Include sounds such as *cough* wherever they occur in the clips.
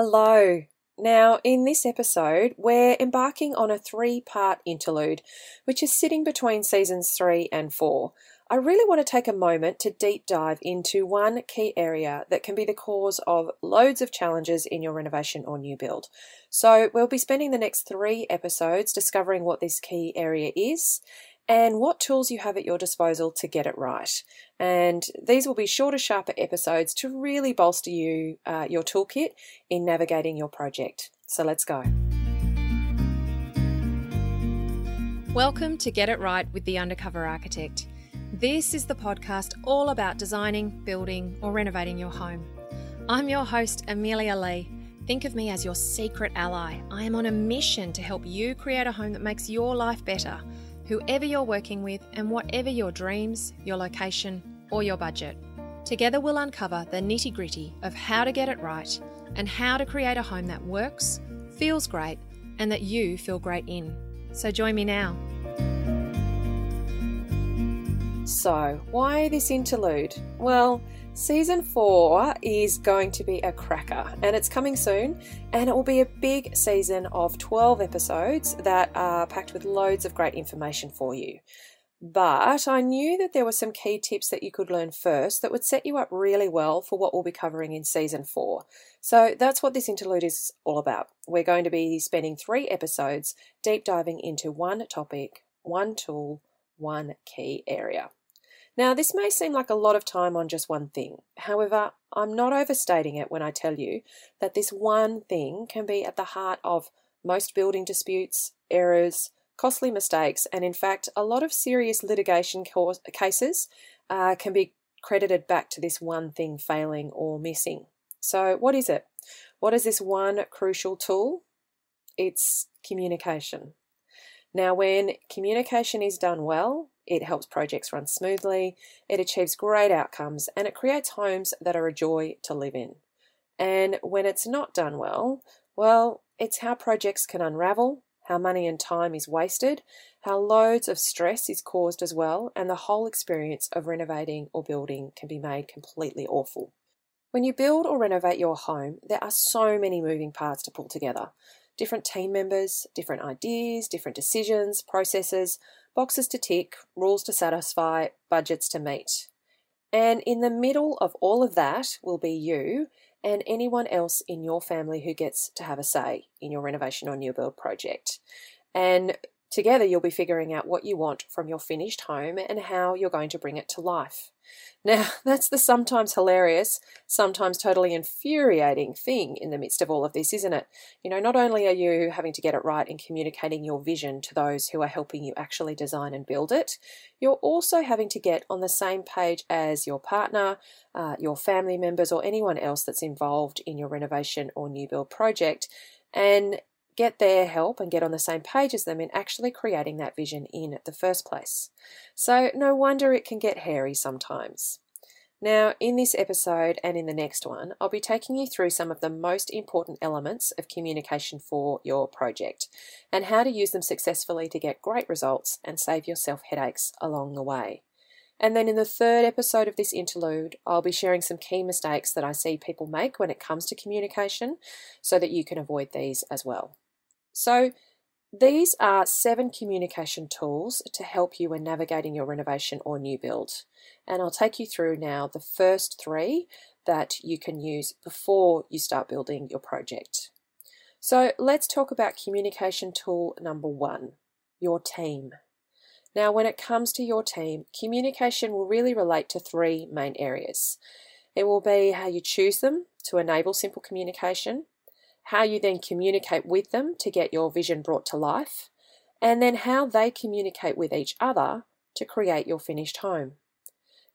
Hello. Now, in this episode, we're embarking on a three part interlude, which is sitting between seasons three and four. I really want to take a moment to deep dive into one key area that can be the cause of loads of challenges in your renovation or new build. So, we'll be spending the next three episodes discovering what this key area is and what tools you have at your disposal to get it right. And these will be shorter, sharper episodes to really bolster you, uh, your toolkit in navigating your project. So let's go. Welcome to Get It Right with the Undercover Architect. This is the podcast all about designing, building, or renovating your home. I'm your host, Amelia Lee. Think of me as your secret ally. I am on a mission to help you create a home that makes your life better whoever you're working with, and whatever your dreams, your location, or your budget. Together, we'll uncover the nitty gritty of how to get it right and how to create a home that works, feels great, and that you feel great in. So, join me now. So, why this interlude? Well, Season 4 is going to be a cracker and it's coming soon, and it will be a big season of 12 episodes that are packed with loads of great information for you. But I knew that there were some key tips that you could learn first that would set you up really well for what we'll be covering in season 4. So that's what this interlude is all about. We're going to be spending three episodes deep diving into one topic, one tool, one key area. Now, this may seem like a lot of time on just one thing. However, I'm not overstating it when I tell you that this one thing can be at the heart of most building disputes, errors, costly mistakes, and in fact, a lot of serious litigation cases uh, can be credited back to this one thing failing or missing. So, what is it? What is this one crucial tool? It's communication. Now, when communication is done well, it helps projects run smoothly, it achieves great outcomes, and it creates homes that are a joy to live in. And when it's not done well, well, it's how projects can unravel, how money and time is wasted, how loads of stress is caused as well, and the whole experience of renovating or building can be made completely awful. When you build or renovate your home, there are so many moving parts to pull together different team members, different ideas, different decisions, processes, boxes to tick, rules to satisfy, budgets to meet. And in the middle of all of that will be you and anyone else in your family who gets to have a say in your renovation or new build project. And together you'll be figuring out what you want from your finished home and how you're going to bring it to life. *laughs* Now, that's the sometimes hilarious, sometimes totally infuriating thing in the midst of all of this, isn't it? You know, not only are you having to get it right in communicating your vision to those who are helping you actually design and build it, you're also having to get on the same page as your partner, uh, your family members, or anyone else that's involved in your renovation or new build project. And get their help and get on the same page as them in actually creating that vision in the first place. So, no wonder it can get hairy sometimes. Now, in this episode and in the next one, I'll be taking you through some of the most important elements of communication for your project and how to use them successfully to get great results and save yourself headaches along the way. And then in the third episode of this interlude, I'll be sharing some key mistakes that I see people make when it comes to communication so that you can avoid these as well. So, these are seven communication tools to help you when navigating your renovation or new build. And I'll take you through now the first three that you can use before you start building your project. So let's talk about communication tool number one your team. Now, when it comes to your team, communication will really relate to three main areas. It will be how you choose them to enable simple communication, how you then communicate with them to get your vision brought to life, and then how they communicate with each other to create your finished home.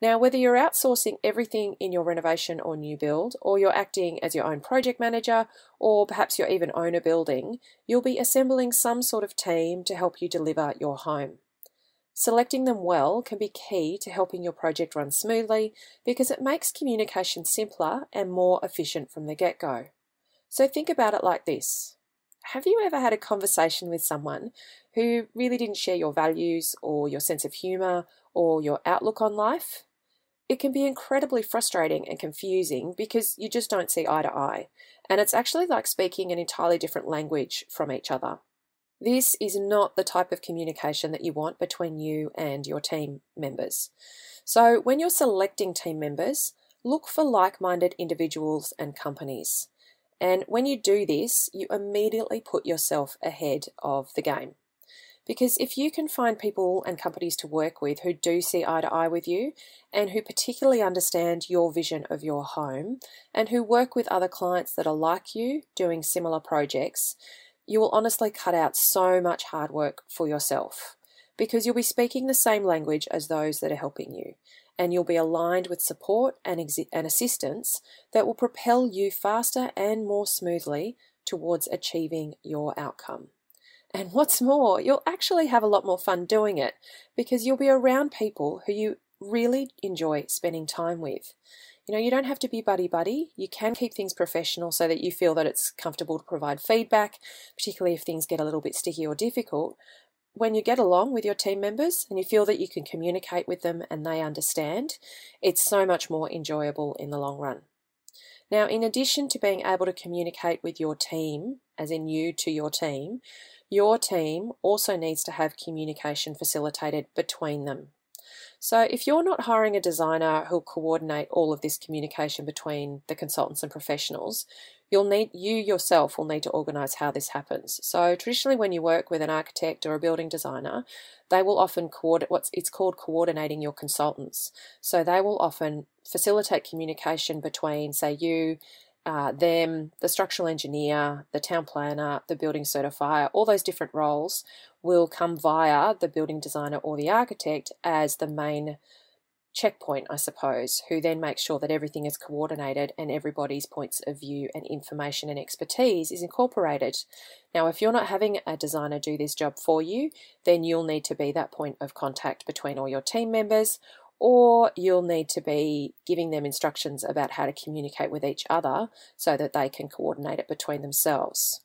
Now, whether you're outsourcing everything in your renovation or new build, or you're acting as your own project manager, or perhaps you're even own a building, you'll be assembling some sort of team to help you deliver your home. Selecting them well can be key to helping your project run smoothly because it makes communication simpler and more efficient from the get go. So think about it like this Have you ever had a conversation with someone who really didn't share your values or your sense of humour or your outlook on life? it can be incredibly frustrating and confusing because you just don't see eye to eye. And it's actually like speaking an entirely different language from each other. This is not the type of communication that you want between you and your team members. So, when you're selecting team members, look for like minded individuals and companies. And when you do this, you immediately put yourself ahead of the game. Because if you can find people and companies to work with who do see eye to eye with you and who particularly understand your vision of your home and who work with other clients that are like you doing similar projects, you will honestly cut out so much hard work for yourself because you'll be speaking the same language as those that are helping you and you'll be aligned with support and, exi- and assistance that will propel you faster and more smoothly towards achieving your outcome. And *laughs* what's more, you'll actually have a lot more fun doing it because you'll be around people who you really enjoy spending time with. You know, you don't have to be buddy buddy. You can keep things professional so that you feel that it's comfortable to provide feedback, particularly if things get a little bit sticky or difficult. When you get along with your team members and you feel that you can communicate with them and they understand, it's so much more enjoyable in the long run. Now, in addition to being able to communicate with your team, as in you to your team, your team also needs to have communication facilitated between them. So, if you're not hiring a designer who'll coordinate all of this communication between the consultants and professionals, you'll need you yourself will need to organize how this happens. So, traditionally, when you work with an architect or a building designer, they will often coordinate what's it's called coordinating your consultants. So, they will often facilitate communication between, say, you uh, them, the structural engineer, the town planner, the building certifier, all those different roles will come via the building designer or the architect as the main checkpoint, I suppose, who then makes sure that everything is coordinated and everybody's points of view and information and expertise is incorporated. Now, if you're not having a designer do this job for you, then you'll need to be that point of contact between all your team members or you'll need to be giving them instructions about how to communicate with each other so that they can coordinate it between themselves.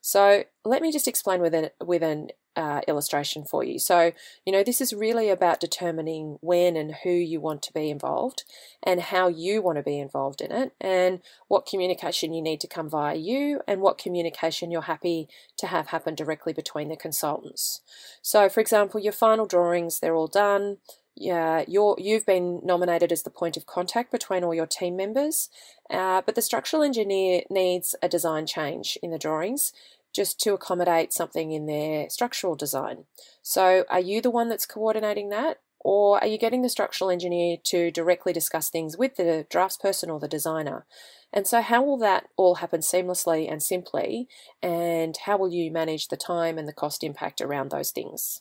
So let me just explain with an with an uh, illustration for you. So you know this is really about determining when and who you want to be involved, and how you want to be involved in it, and what communication you need to come via you, and what communication you're happy to have happen directly between the consultants. So, for example, your final drawings they're all done yeah, you're you've been nominated as the point of contact between all your team members, uh, but the structural engineer needs a design change in the drawings just to accommodate something in their structural design. So, are you the one that's coordinating that, or are you getting the structural engineer to directly discuss things with the draftsperson or the designer? And so, how will that all happen seamlessly and simply? And how will you manage the time and the cost impact around those things?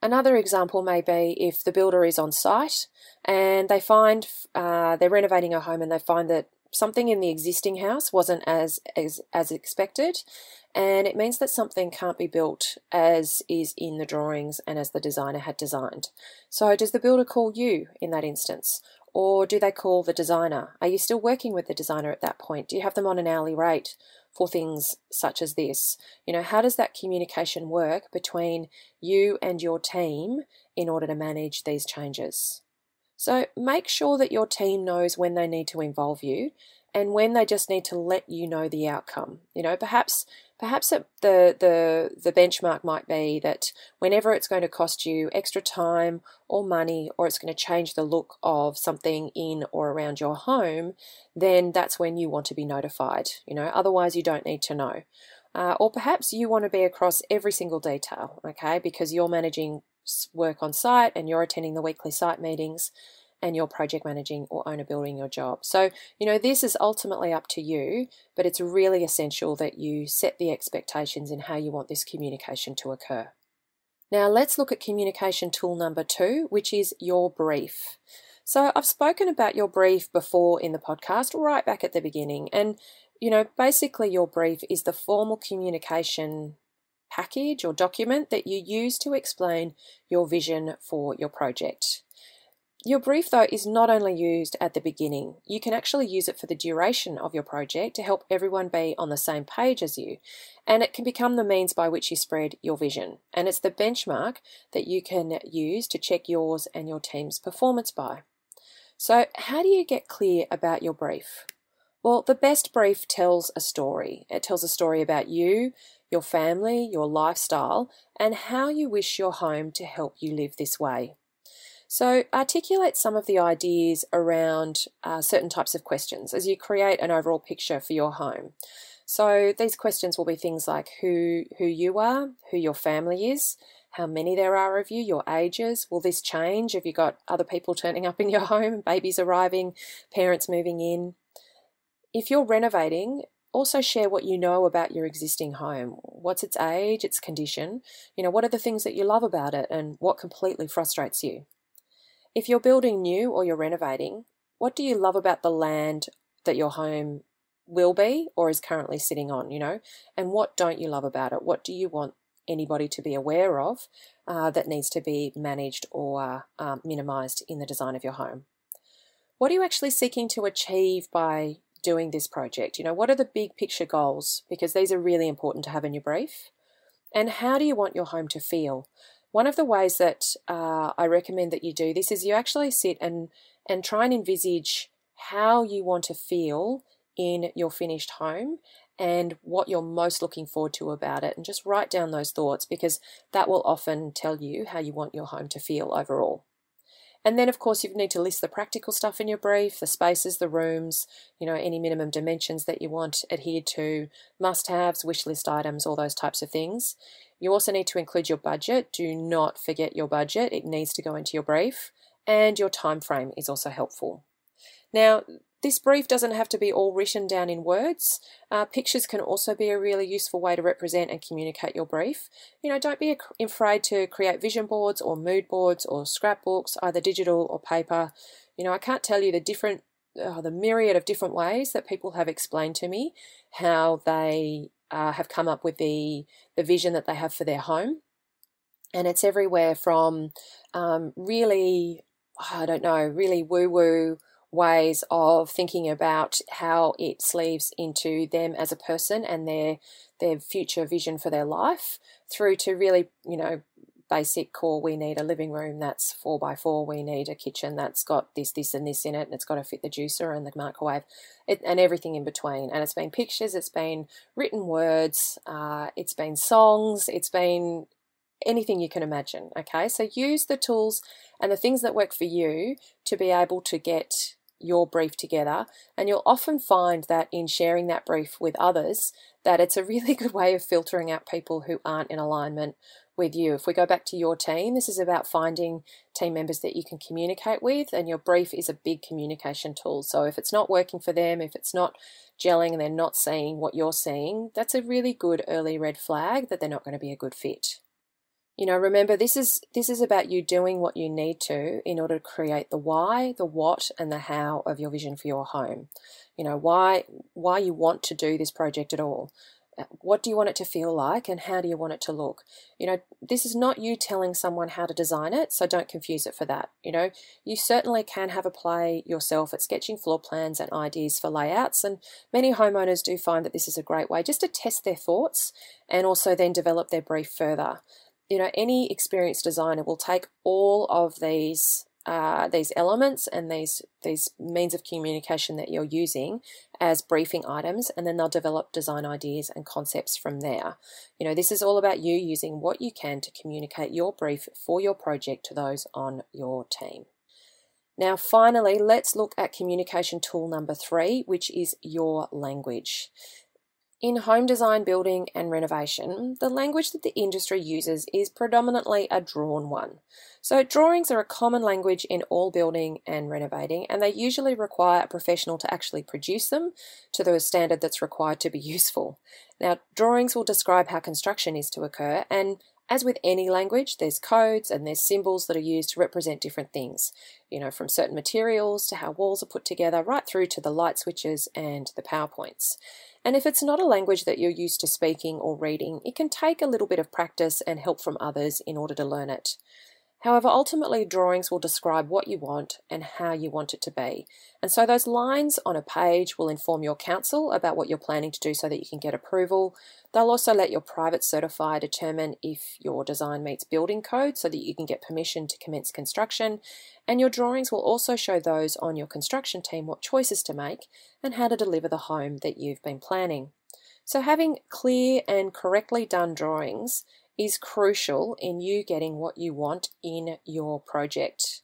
Another example may be if the builder is on site and they find uh, they're renovating a home and they find that something in the existing house wasn't as, as as expected and it means that something can't be built as is in the drawings and as the designer had designed. So does the builder call you in that instance or do they call the designer? Are you still working with the designer at that point? Do you have them on an hourly rate? for things such as this. You know, how does that communication work between you and your team in order to manage these changes? So make sure that your team knows when they need to involve you and when they just need to let you know the outcome. You know, perhaps perhaps the the the benchmark might be that whenever it's going to cost you extra time or money or it's going to change the look of something in or around your home, then that's when you want to be notified. You know, otherwise you don't need to know. Uh, or perhaps you want to be across every single detail, okay, because you're managing work on site and you're attending the weekly site meetings and you're project managing or owner building your job. So, you know, this is ultimately up to you, but it's really essential that you set the expectations in how you want this communication to occur. Now, let's look at communication tool number two, which is your brief. So, I've spoken about your brief before in the podcast, right back at the beginning. And, you know, basically, your brief is the formal communication package or document that you use to explain your vision for your project. Your brief, though, is not only used at the beginning, you can actually use it for the duration of your project to help everyone be on the same page as you. And it can become the means by which you spread your vision. And it's the benchmark that you can use to check yours and your team's performance by. So, how do you get clear about your brief? Well, the best brief tells a story. It tells a story about you, your family, your lifestyle, and how you wish your home to help you live this way. So, articulate some of the ideas around uh, certain types of questions as you create an overall picture for your home. So, these questions will be things like who who you are, who your family is, how many there are of you, your ages. Will this change? Have you got other people turning up in your *laughs* home, babies arriving, parents moving in? If you're renovating, also share what you know about your existing home. What's its age, its condition? You know, what are the things that you love about it and what completely frustrates you? If you're building new or you're renovating, what do you love about the land that your home will be or is currently sitting on, you know? And what don't you love about it? What do you want anybody to be aware of uh, that needs to be managed or um, minimized in the design of your home. What are you actually seeking to achieve by doing this project? You know, what are the big picture goals? Because these are really important to have in your brief. And how do you want your home to feel? One of the ways that uh, I recommend that you do this is you actually sit and and try and envisage how you want to feel in your finished home and what you're most looking forward to about it. And just write down those thoughts because that will often tell you how you want your home to feel overall. And then, of course, you need to list the practical stuff in your brief the spaces, the rooms, you know, any minimum dimensions that you want adhered to, must haves, wish list items, all those types of things. You also need to include your budget. Do not forget your budget, it needs to go into your brief. And your time frame is also helpful. Now, this brief doesn't have to be all written down in words. Uh, pictures can also be a really useful way to represent and communicate your brief. You know, don't be afraid to create vision boards or mood boards or scrapbooks, either digital or paper. You know, I can't tell you the different, uh, the myriad of different ways that people have explained to me how they uh, have come up with the the vision that they have for their home, and it's everywhere from um, really, I don't know, really woo woo ways of thinking about how it sleeves into them as a person and their their future vision for their life through to really you know basic core we need a living room that's four by four we need a kitchen that's got this this and this in it and it's got to fit the juicer and the microwave it, and everything in between. And it's been pictures it's been written words uh, it's been songs it's been anything you can imagine okay? So use the tools and the things that work for you to be able to get your brief together and you'll often find that in sharing that brief with others that it's a really *laughs* good way of filtering out people who aren't in alignment with you. If we go back to your team this is about finding team members that you can communicate with and your brief is a big communication tool. So if it's not working for them if it's not gelling and they're not seeing what you're seeing that's a really good early red flag that they're not going to be a good fit you know remember this is this is about you doing what you need to in order to create the why the what and the how of your vision for your home. You know why why you want to do this project at all. Uh, what do you want it to feel like and how do you want it to look? You know this is not you telling someone how to design it so don't confuse it for that. You know you certainly can have a play yourself at sketching floor plans and ideas for layouts and many homeowners do find that this is a great way just to test their thoughts and also then develop their brief further you know, any experienced designer will take all of these uh, these elements and these these means of communication that you're using as briefing items, and then they'll develop design ideas and concepts from there. You know, this is all about you using what you can to communicate your brief for your project to those on your team. Now, finally, let's look at communication tool number three, which is your language. In home design, building, and renovation, the language that the industry uses is predominantly a drawn one. So, drawings are a common language in all building and renovating, and they usually require a professional to actually produce them to the standard that's required to be *laughs* useful. Now, drawings will describe how construction is to occur, and as with any language, there's codes and there's symbols that are used to represent different things, you know, from certain materials to how walls are put together, right through to the light switches and the power points. And if it's not a language that you're used to speaking or reading, it can take a little bit of practice and help from others in order to learn it. However, ultimately, drawings will describe what you want and how you want it to be. And so, those lines on a page will inform your council about what you're planning to do so that you can get approval. They'll also let your private certifier determine if your design meets building code so that you can get permission to commence construction. And your drawings will also show those on your construction team what choices to make and how to deliver the home that you've been planning. So, having clear and correctly done drawings is crucial in you getting what you want in your project.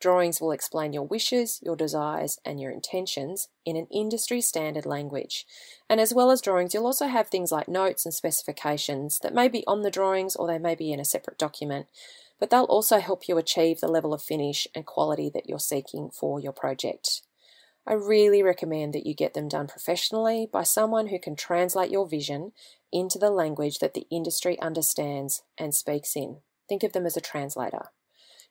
Drawings will explain your wishes, your desires, and your intentions in an industry standard language. And as well as drawings, you'll also have things like notes and specifications that may be on the drawings or they may be in a separate document, but they'll also help you achieve the level of finish and quality that you're seeking for your project. I really recommend that you get them done professionally by someone who can translate your vision into the language that the industry understands and speaks in. Think of them as a translator.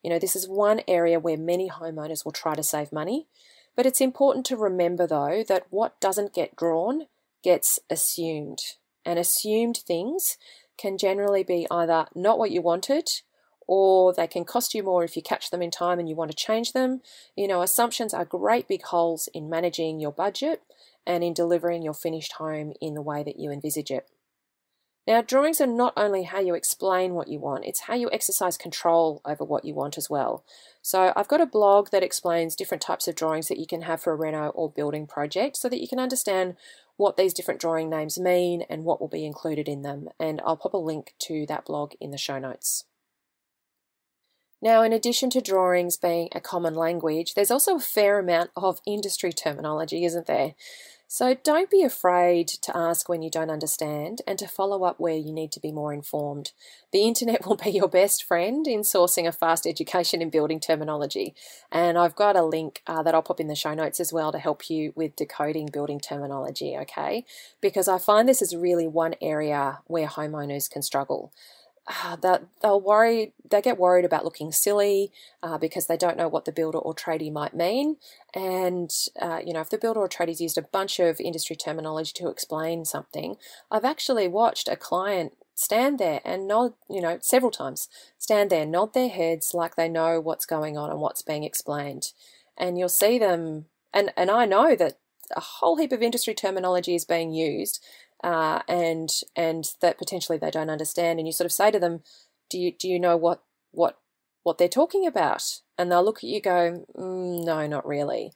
You know, this is one area where many homeowners will try to save money, but it's important to remember though that what doesn't get drawn gets assumed. And assumed things can generally be either not what you wanted or they can cost you more if you catch them in time and you want to change them. You know, assumptions are great big holes in managing your budget and in delivering your finished home in the way that you envisage it. Now, drawings are not only how you explain what you want, it's how you exercise control over what you want as well. So, I've got a blog that explains different types of drawings that you can have for a reno or building project so that you can understand what these different drawing names mean and what will be included in them. And I'll pop a link to that blog in the show notes. Now, in addition to drawings being a common language, there's also a fair amount of industry terminology, isn't there? So don't be afraid to ask when you don't understand and to follow up where you need to be more informed. The internet *laughs* will be your best friend in sourcing a fast education in building terminology. And I've got a link uh, that I'll pop in the show notes as well to help you with decoding building terminology, okay? Because I find this is really one area where homeowners can struggle uh, that they'll worry they get worried about looking silly uh, because they don't know what the builder or tradie might mean. And uh, you know if the builder or tradies used a bunch of industry terminology to explain something i've actually watched a client stand there and nod you know several times stand there nod their heads like they know what's going on and what's being explained. And you'll see them and and i know that a whole heap of industry terminology is being used uh, and and that potentially they don't understand, and you sort of say to them, "Do you do you know what what what they're talking about?" And they'll look at you, go, mm, "No, not really."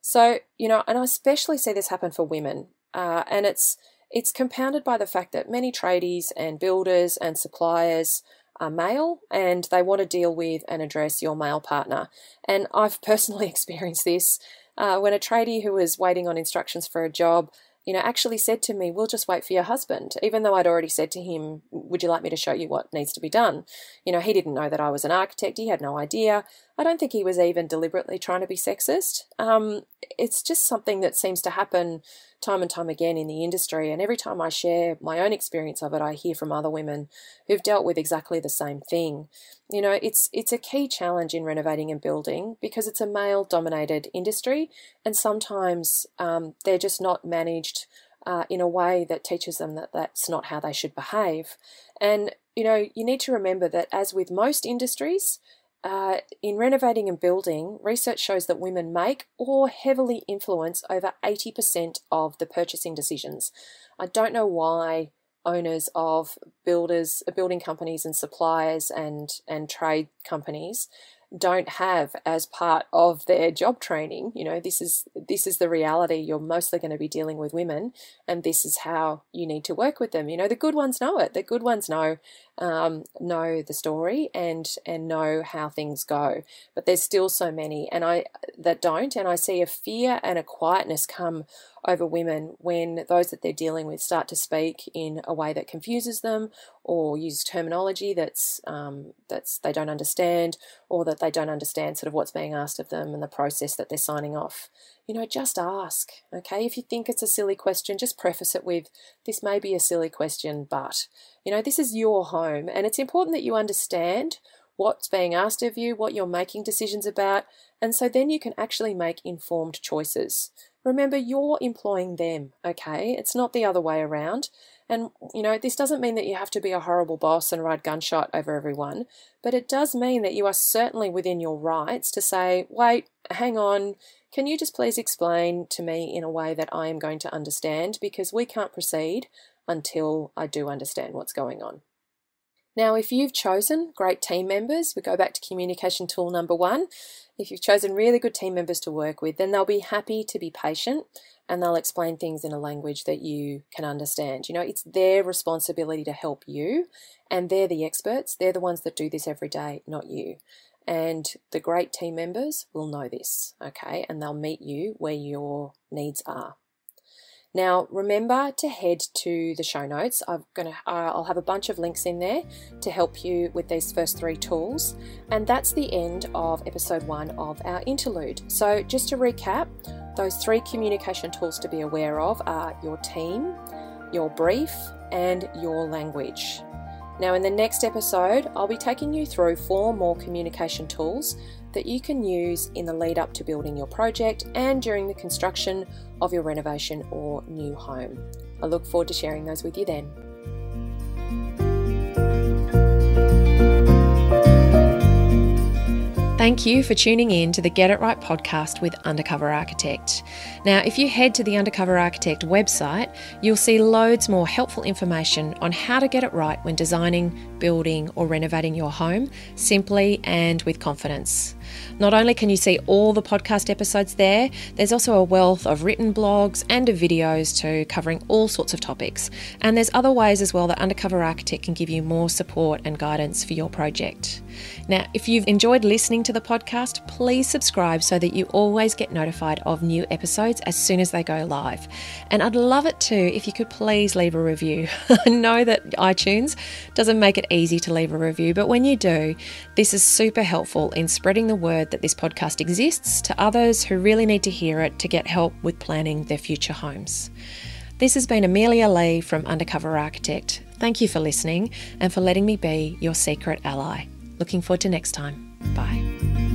So you know, and I especially see this happen for women, uh, and it's it's compounded by the fact that many tradies and builders and suppliers are male and they want to deal with and address your male partner. And I've *laughs* personally experienced this uh, when a tradie who was waiting on instructions for a job you know, actually said to me, We'll just wait for your husband, even though I'd already said to him, Would you like me to show you what needs to be done? You know, he didn't know that I was an architect, he had no idea. I don't think he was even deliberately trying to be sexist. Um, it's just something that seems to happen time and time again in the industry. And every time I share my own experience of it, I hear from other women who've dealt with exactly the same thing. You know, it's it's a key challenge in renovating and building because it's a male dominated industry, and sometimes um, they're just not managed. Uh, in a way that teaches them that that's not how they should behave. And, you know, you need to remember that as with most industries, uh, in renovating and building, research shows that women make or heavily influence over 80% of the purchasing decisions. I don't know why owners of builders, building companies and suppliers and, and trade companies don't have as part of their job training. You know this is this is the reality. You're mostly going to be dealing with women and this is how you need to work with them. You know the good ones know it. The good ones know um, know the story and and know how things go. But there's still so many and i that don't. And i see a fear and a quietness come over women when those that they're dealing with start to speak in a way that confuses them or use terminology that's um, that's they don't understand or that they don't understand sort of what's being asked of them and the process that they're signing off you know just ask okay if you think it's a silly question just preface it with this may be a silly question but you know this is your home and it's important that you understand what's being asked of you, what you're making decisions about, and so then you can actually make informed choices. Remember, you're employing them, okay? It's not the other way around. And, you know, this doesn't mean that you have to be a horrible boss and ride gunshot over everyone, but it does mean that you are certainly within your rights to say, wait, hang on, can you just please explain to me in a way that I am going to understand? Because we can't proceed until I do understand what's going on. Now, if you've chosen great team members, we go back to communication tool number one. If you've chosen really good team members to work with, then they'll be happy to be patient and they'll explain things in a language that you can understand. You know, it's their responsibility to help you, and they're the experts. They're the ones that do this every day, not you. And the great team members will know this, okay, and they'll meet you where your needs are. Now, remember to head to the show notes. I'm gonna, uh, I'll have a bunch of links in there to help you with these first three tools, and that's the end of episode one of our interlude. So, just to recap, those three communication tools to be aware of are your team, your brief, and your language. Now, in the next episode, I'll be taking you through four more communication tools that you can use in the lead up to building your project and during the construction of your renovation or new home. I look forward to sharing those with you then. Thank you for tuning in to the Get It Right podcast with Undercover Architect. Now, if you head to the Undercover Architect website, you'll see loads more helpful information on how to get it right when designing, building, or renovating your home simply and with confidence. Not only can you see all the podcast episodes there, there's also a wealth of written blogs and of videos too, covering all sorts of topics. And there's other ways as well that Undercover Architect can give you more support and guidance for your project. Now, if you've enjoyed listening to the podcast, please subscribe so that you always get notified of new episodes as soon as they go live. And I'd love it too if you could please leave a review. *laughs* I know that iTunes doesn't make it easy to leave a review, but when you do, this is super helpful in spreading the word that this podcast exists to others who really need to hear it to get help with planning their future homes. This has been Amelia Lee from Undercover Architect. Thank you for listening and for letting me be your secret ally. Looking forward to next time. Bye.